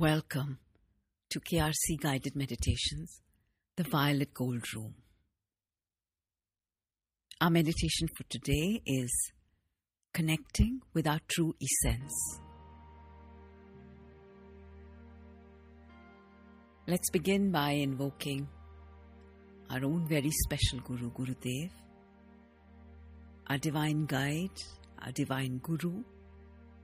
Welcome to KRC Guided Meditations, the Violet Gold Room. Our meditation for today is connecting with our true essence. Let's begin by invoking our own very special Guru, Guru Dev, our divine guide, our divine Guru,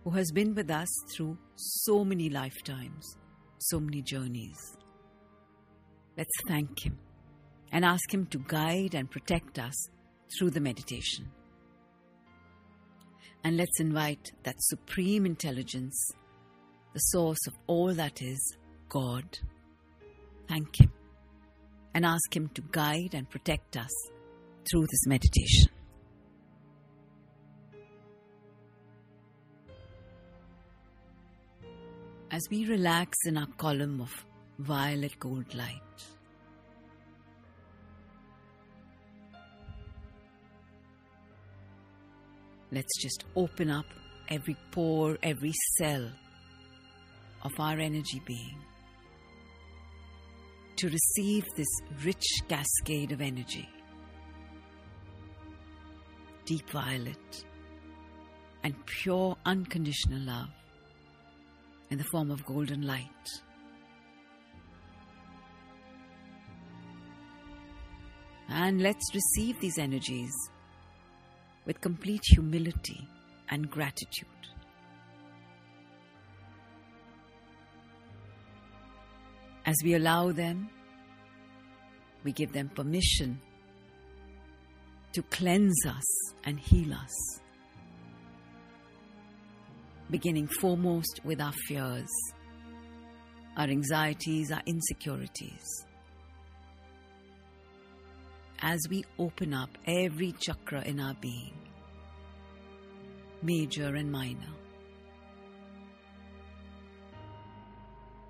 who has been with us through so many lifetimes, so many journeys. Let's thank him and ask him to guide and protect us through the meditation. And let's invite that supreme intelligence, the source of all that is, God. Thank him and ask him to guide and protect us through this meditation. As we relax in our column of violet gold light, let's just open up every pore, every cell of our energy being to receive this rich cascade of energy. Deep violet and pure unconditional love in the form of golden light. And let's receive these energies with complete humility and gratitude. As we allow them, we give them permission to cleanse us and heal us. Beginning foremost with our fears, our anxieties, our insecurities. As we open up every chakra in our being, major and minor,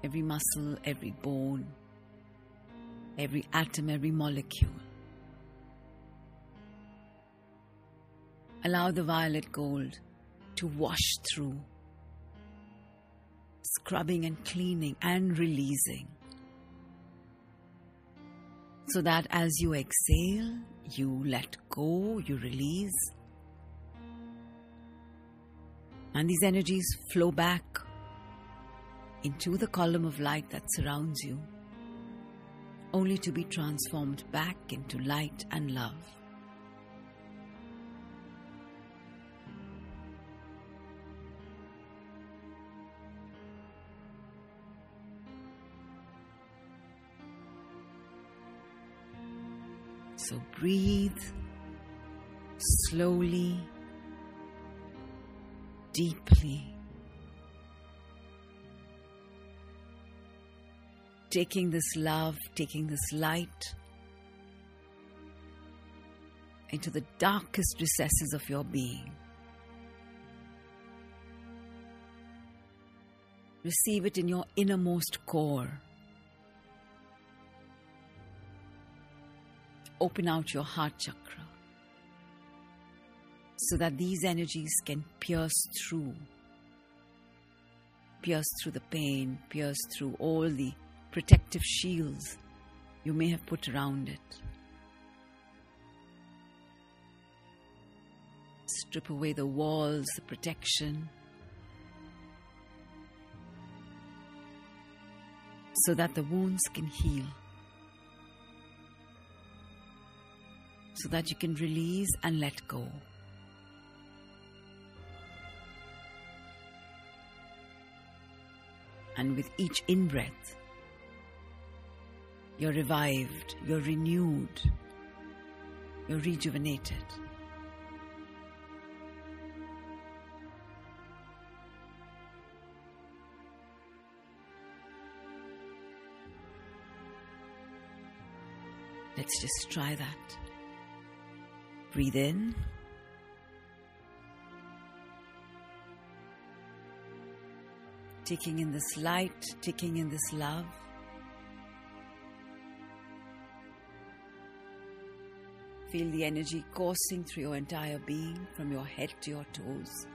every muscle, every bone, every atom, every molecule. Allow the violet gold to wash through, scrubbing and cleaning and releasing. So that as you exhale, you let go, you release, and these energies flow back into the column of light that surrounds you, only to be transformed back into light and love. So breathe slowly, deeply. taking this love, taking this light into the darkest recesses of your being. Receive it in your innermost core. Open out your heart chakra so that these energies can pierce through. Pierce through the pain, pierce through all the protective shields you may have put around it. Strip away the walls, the protection, so that the wounds can heal, so that you can release and let go. And with each in breath, you're revived, you're renewed, you're rejuvenated. Let's just try that. Breathe in. Taking in this light, taking in this love. Feel the energy coursing through your entire being from your head to your toes.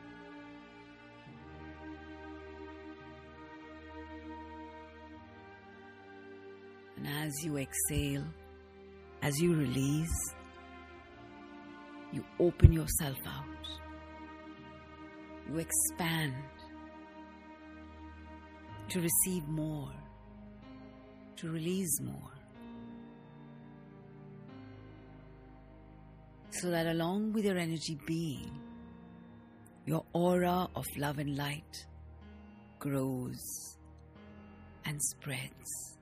And as you exhale, as you release, you open yourself out. You expand to receive more, to release more. So that along with your energy being, your aura of love and light grows and spreads.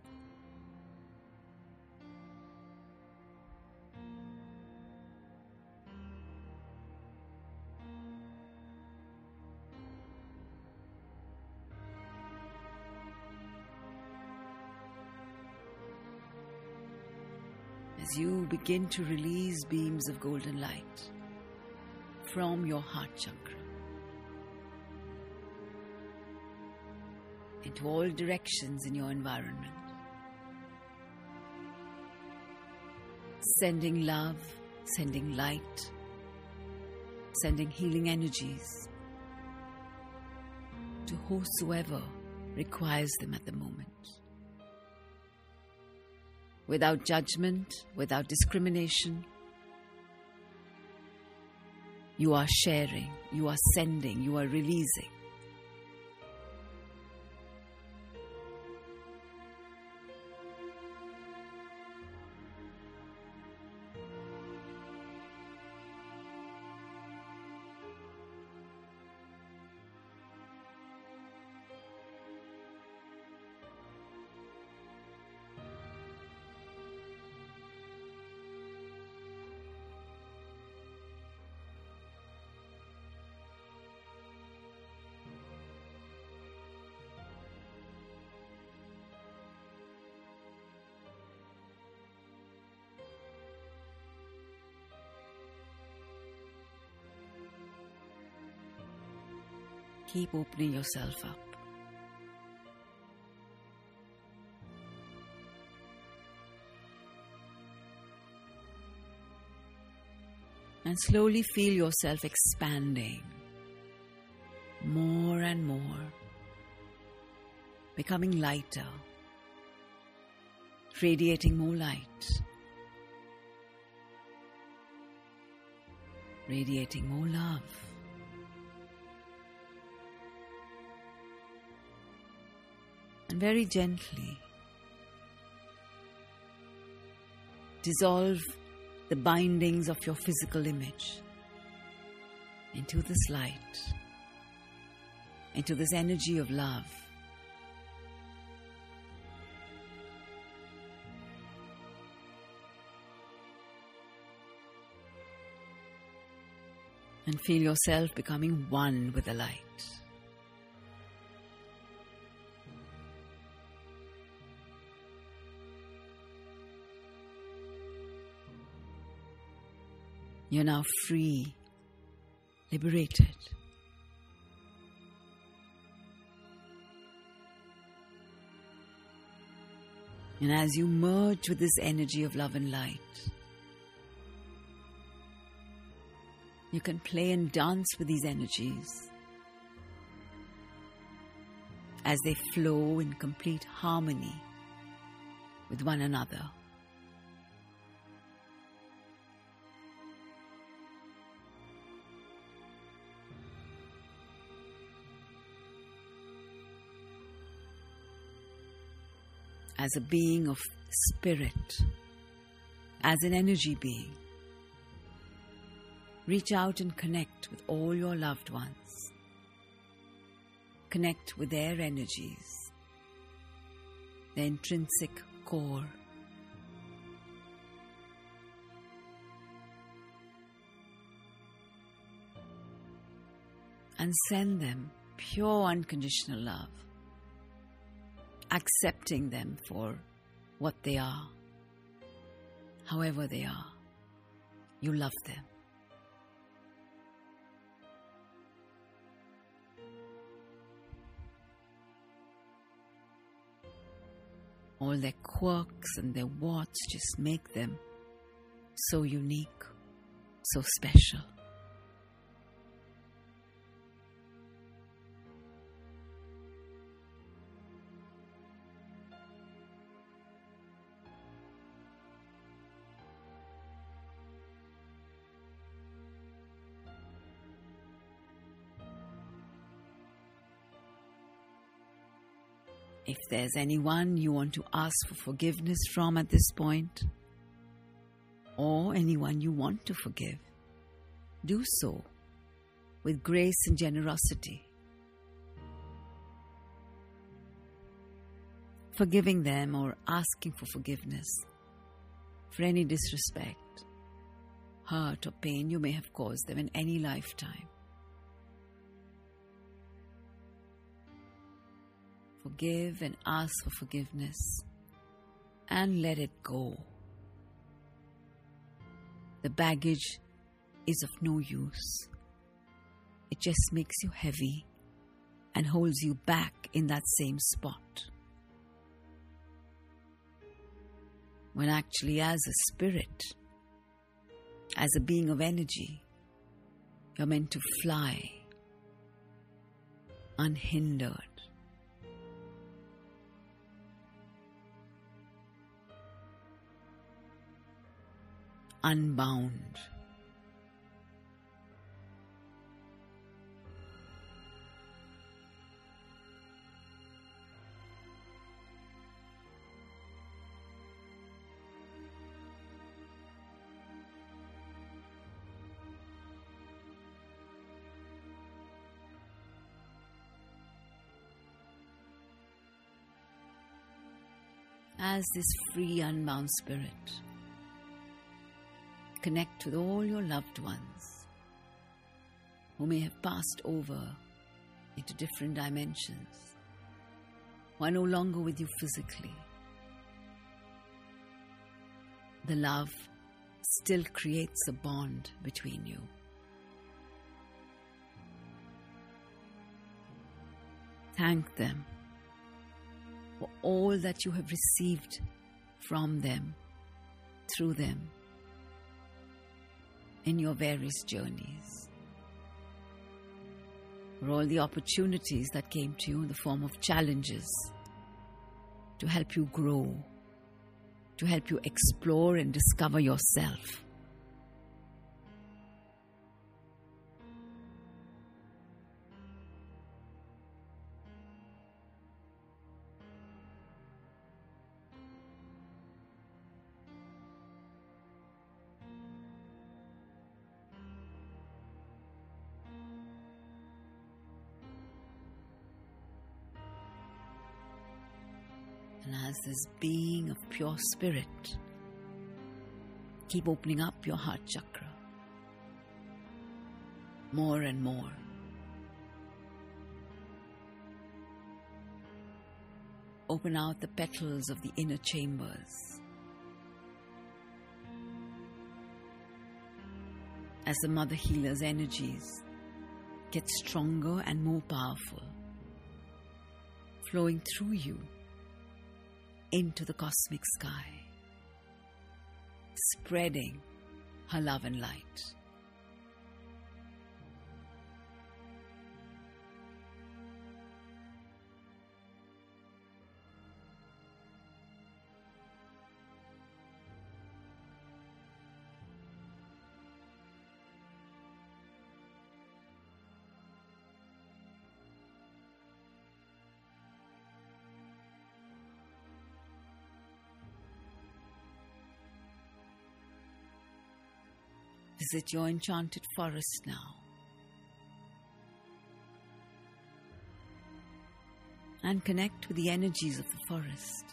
You begin to release beams of golden light from your heart chakra into all directions in your environment. Sending love, sending light, sending healing energies to whosoever requires them at the moment without judgment, without discrimination. You are sharing, you are sending, you are releasing. Keep opening yourself up. And slowly feel yourself expanding more and more, becoming lighter, radiating more light, radiating more love. Very gently dissolve the bindings of your physical image into this light, into this energy of love. And feel yourself becoming one with the light. You're now free, liberated. And as you merge with this energy of love and light, you can play and dance with these energies as they flow in complete harmony with one another. As a being of spirit, as an energy being. Reach out and connect with all your loved ones. Connect with their energies, their intrinsic core. And send them pure unconditional love accepting them for what they are, however they are. You love them. All their quirks and their warts just make them so unique, so special. If there's anyone you want to ask for forgiveness from at this point, or anyone you want to forgive, do so with grace and generosity. Forgiving them or asking for forgiveness for any disrespect, hurt, or pain you may have caused them in any lifetime. Forgive and ask for forgiveness and let it go. The baggage is of no use. It just makes you heavy and holds you back in that same spot. When actually, as a spirit, as a being of energy, you're meant to fly unhindered. Unbound. as this free, unbound spirit. Connect with all your loved ones who may have passed over into different dimensions, who are no longer with you physically. The love still creates a bond between you. Thank them for all that you have received from them, through them, in your various journeys. For all the opportunities that came to you in the form of challenges to help you grow, to help you explore and discover yourself. Being of pure spirit, keep opening up your heart chakra more and more. Open out the petals of the inner chambers. As the Mother Healer's energies get stronger and more powerful, flowing through you into the cosmic sky, spreading her love and light. Visit your enchanted forest now. And connect with the energies of the forest,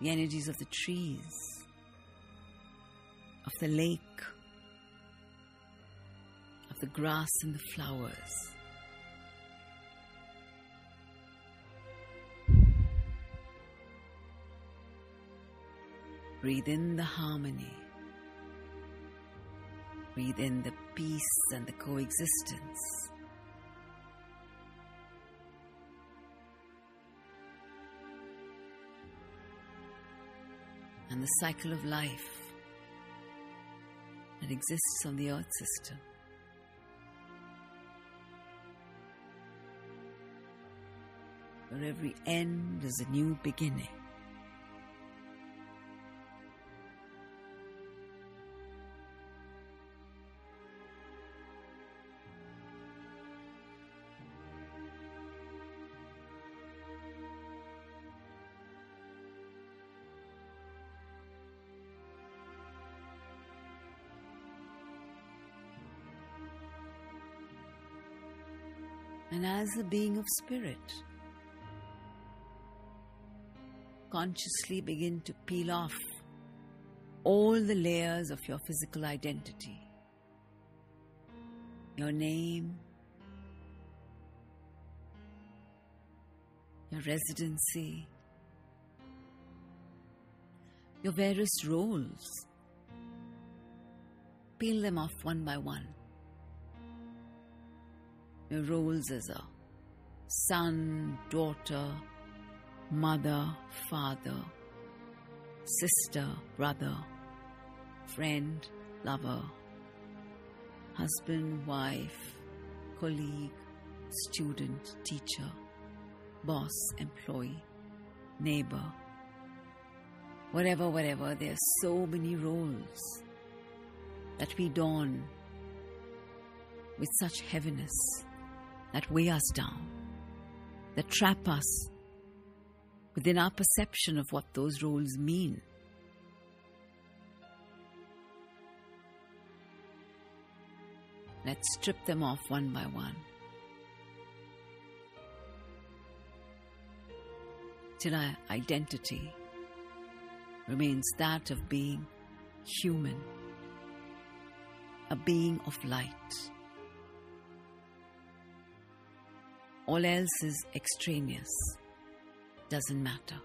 the energies of the trees, of the lake, of the grass and the flowers. Breathe in the harmony. Breathe in the peace and the coexistence. And the cycle of life that exists on the earth system. Where every end is a new beginning. And as a being of spirit, consciously begin to peel off all the layers of your physical identity. Your name, your residency, your various roles. Peel them off one by one. Roles as a son, daughter, mother, father, sister, brother, friend, lover, husband, wife, colleague, student, teacher, boss, employee, neighbor, whatever, whatever. There are so many roles that we don with such heaviness that weigh us down, that trap us within our perception of what those roles mean. Let's strip them off one by one. Till our identity remains that of being human, a being of light. All else is extraneous, doesn't matter.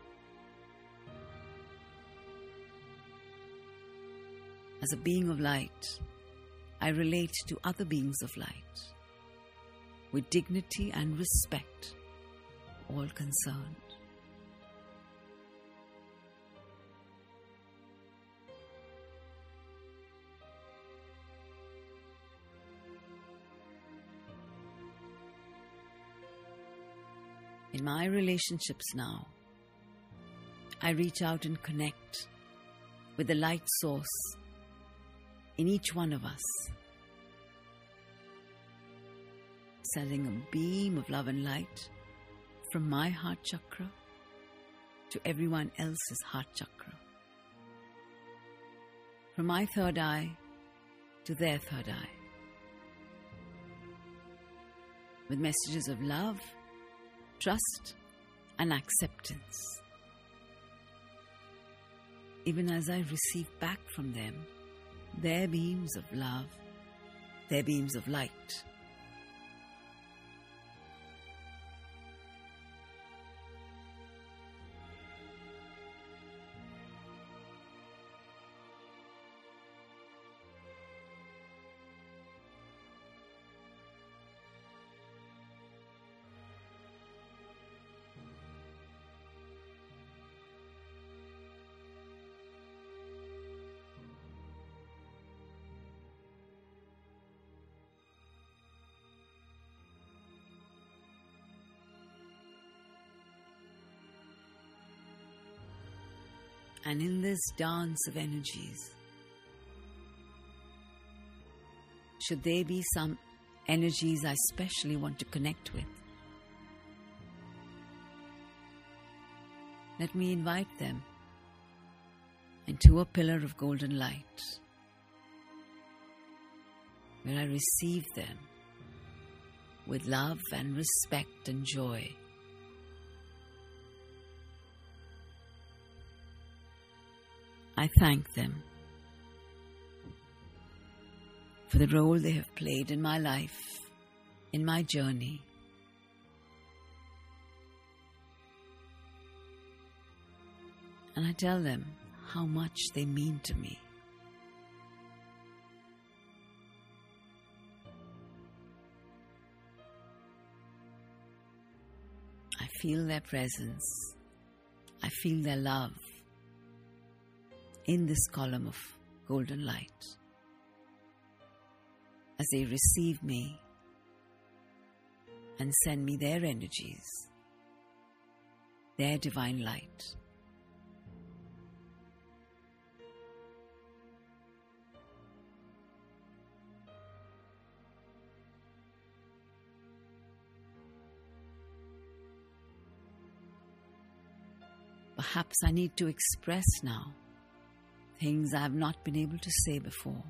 As a being of light, I relate to other beings of light with dignity and respect, all concerned. In my relationships now, I reach out and connect with the light source in each one of us, sending a beam of love and light from my heart chakra to everyone else's heart chakra, from my third eye to their third eye, with messages of love, trust, and acceptance. Even as I receive back from them their beams of love, their beams of light. And in this dance of energies, should there be some energies I specially want to connect with, let me invite them into a pillar of golden light where I receive them with love and respect and joy. I thank them for the role they have played in my life, in my journey. And I tell them how much they mean to me. I feel their presence. I feel their love in this column of golden light as they receive me and send me their energies, their divine light. Perhaps I need to express now things I have not been able to say before.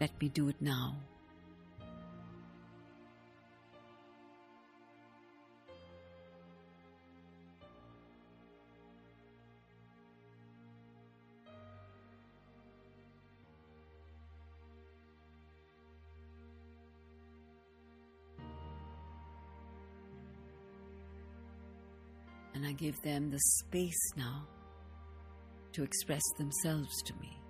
Let me do it now. and I give them the space now to express themselves to me.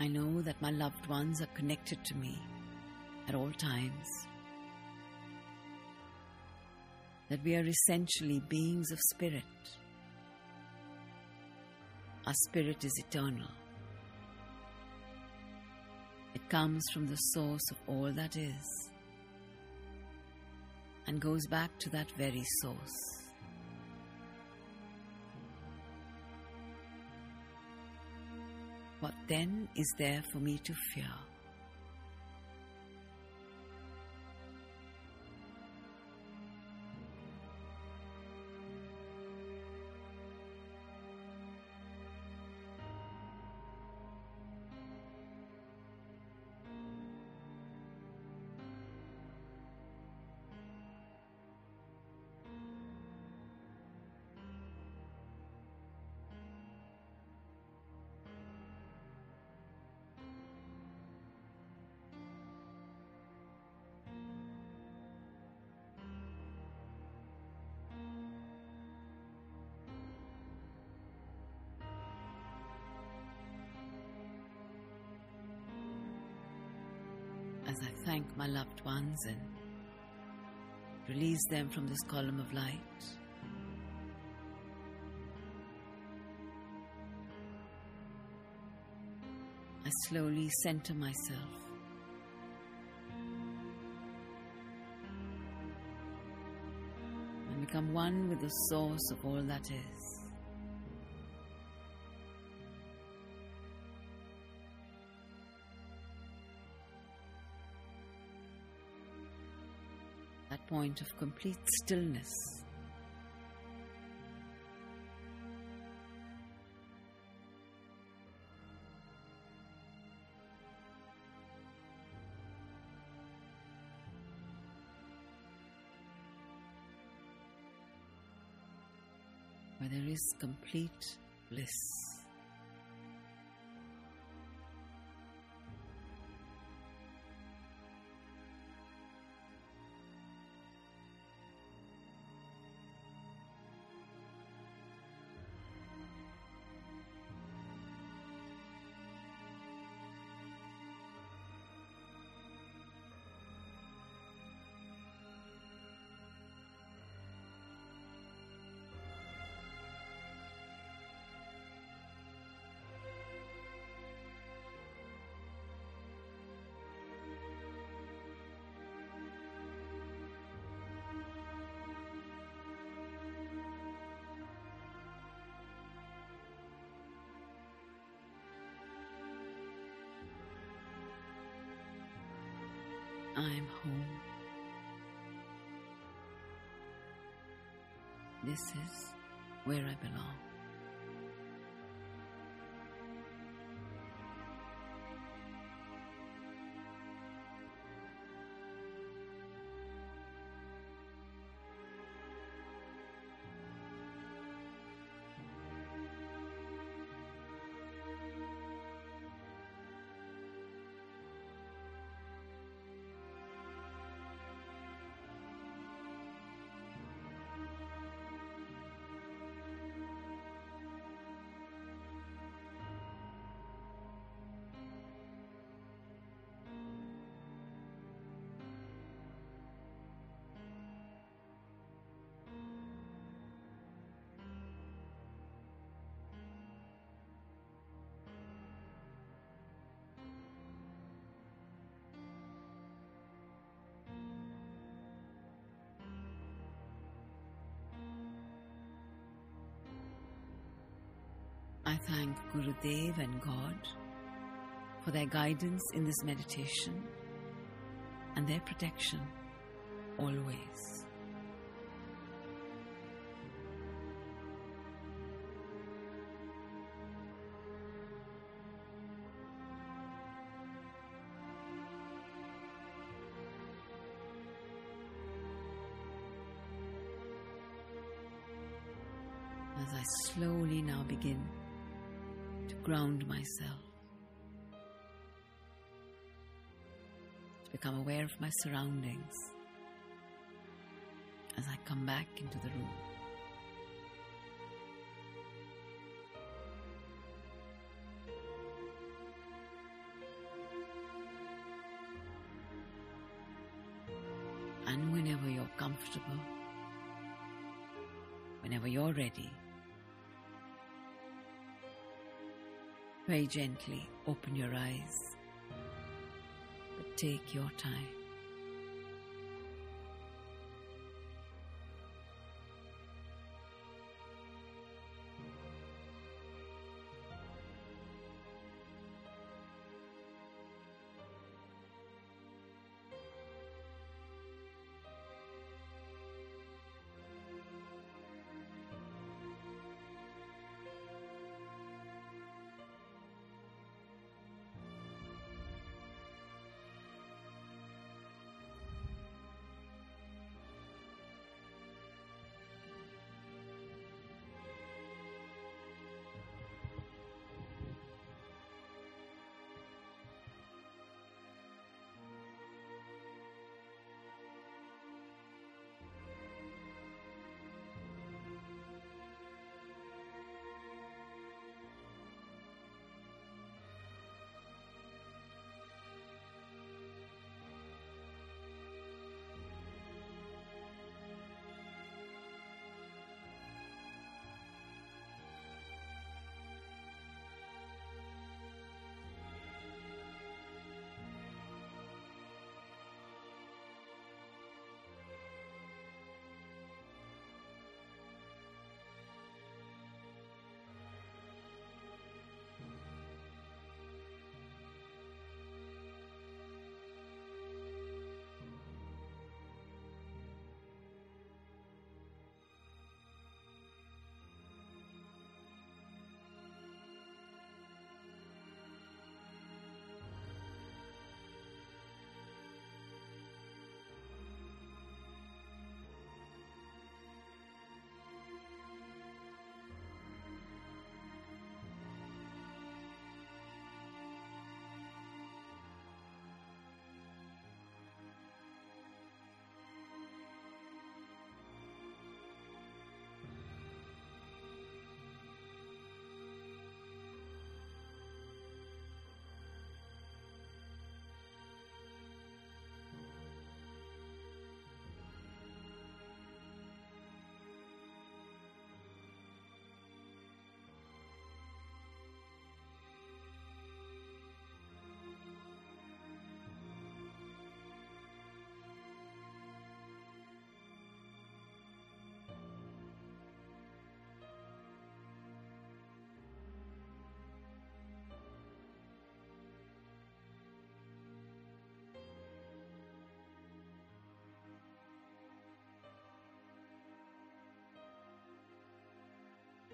I know that my loved ones are connected to me at all times. That we are essentially beings of spirit. Our spirit is eternal. It comes from the source of all that is and goes back to that very source. What then is there for me to fear? I thank my loved ones and release them from this column of light. I slowly center myself. And become one with the source of all that is. Point of complete stillness. Where there is complete bliss. I'm home. This is where I belong. I thank Gurudev and God for their guidance in this meditation and their protection always. As I slowly now begin ground myself, to become aware of my surroundings as I come back into the room. And whenever you're comfortable, whenever you're ready, very gently open your eyes, but take your time.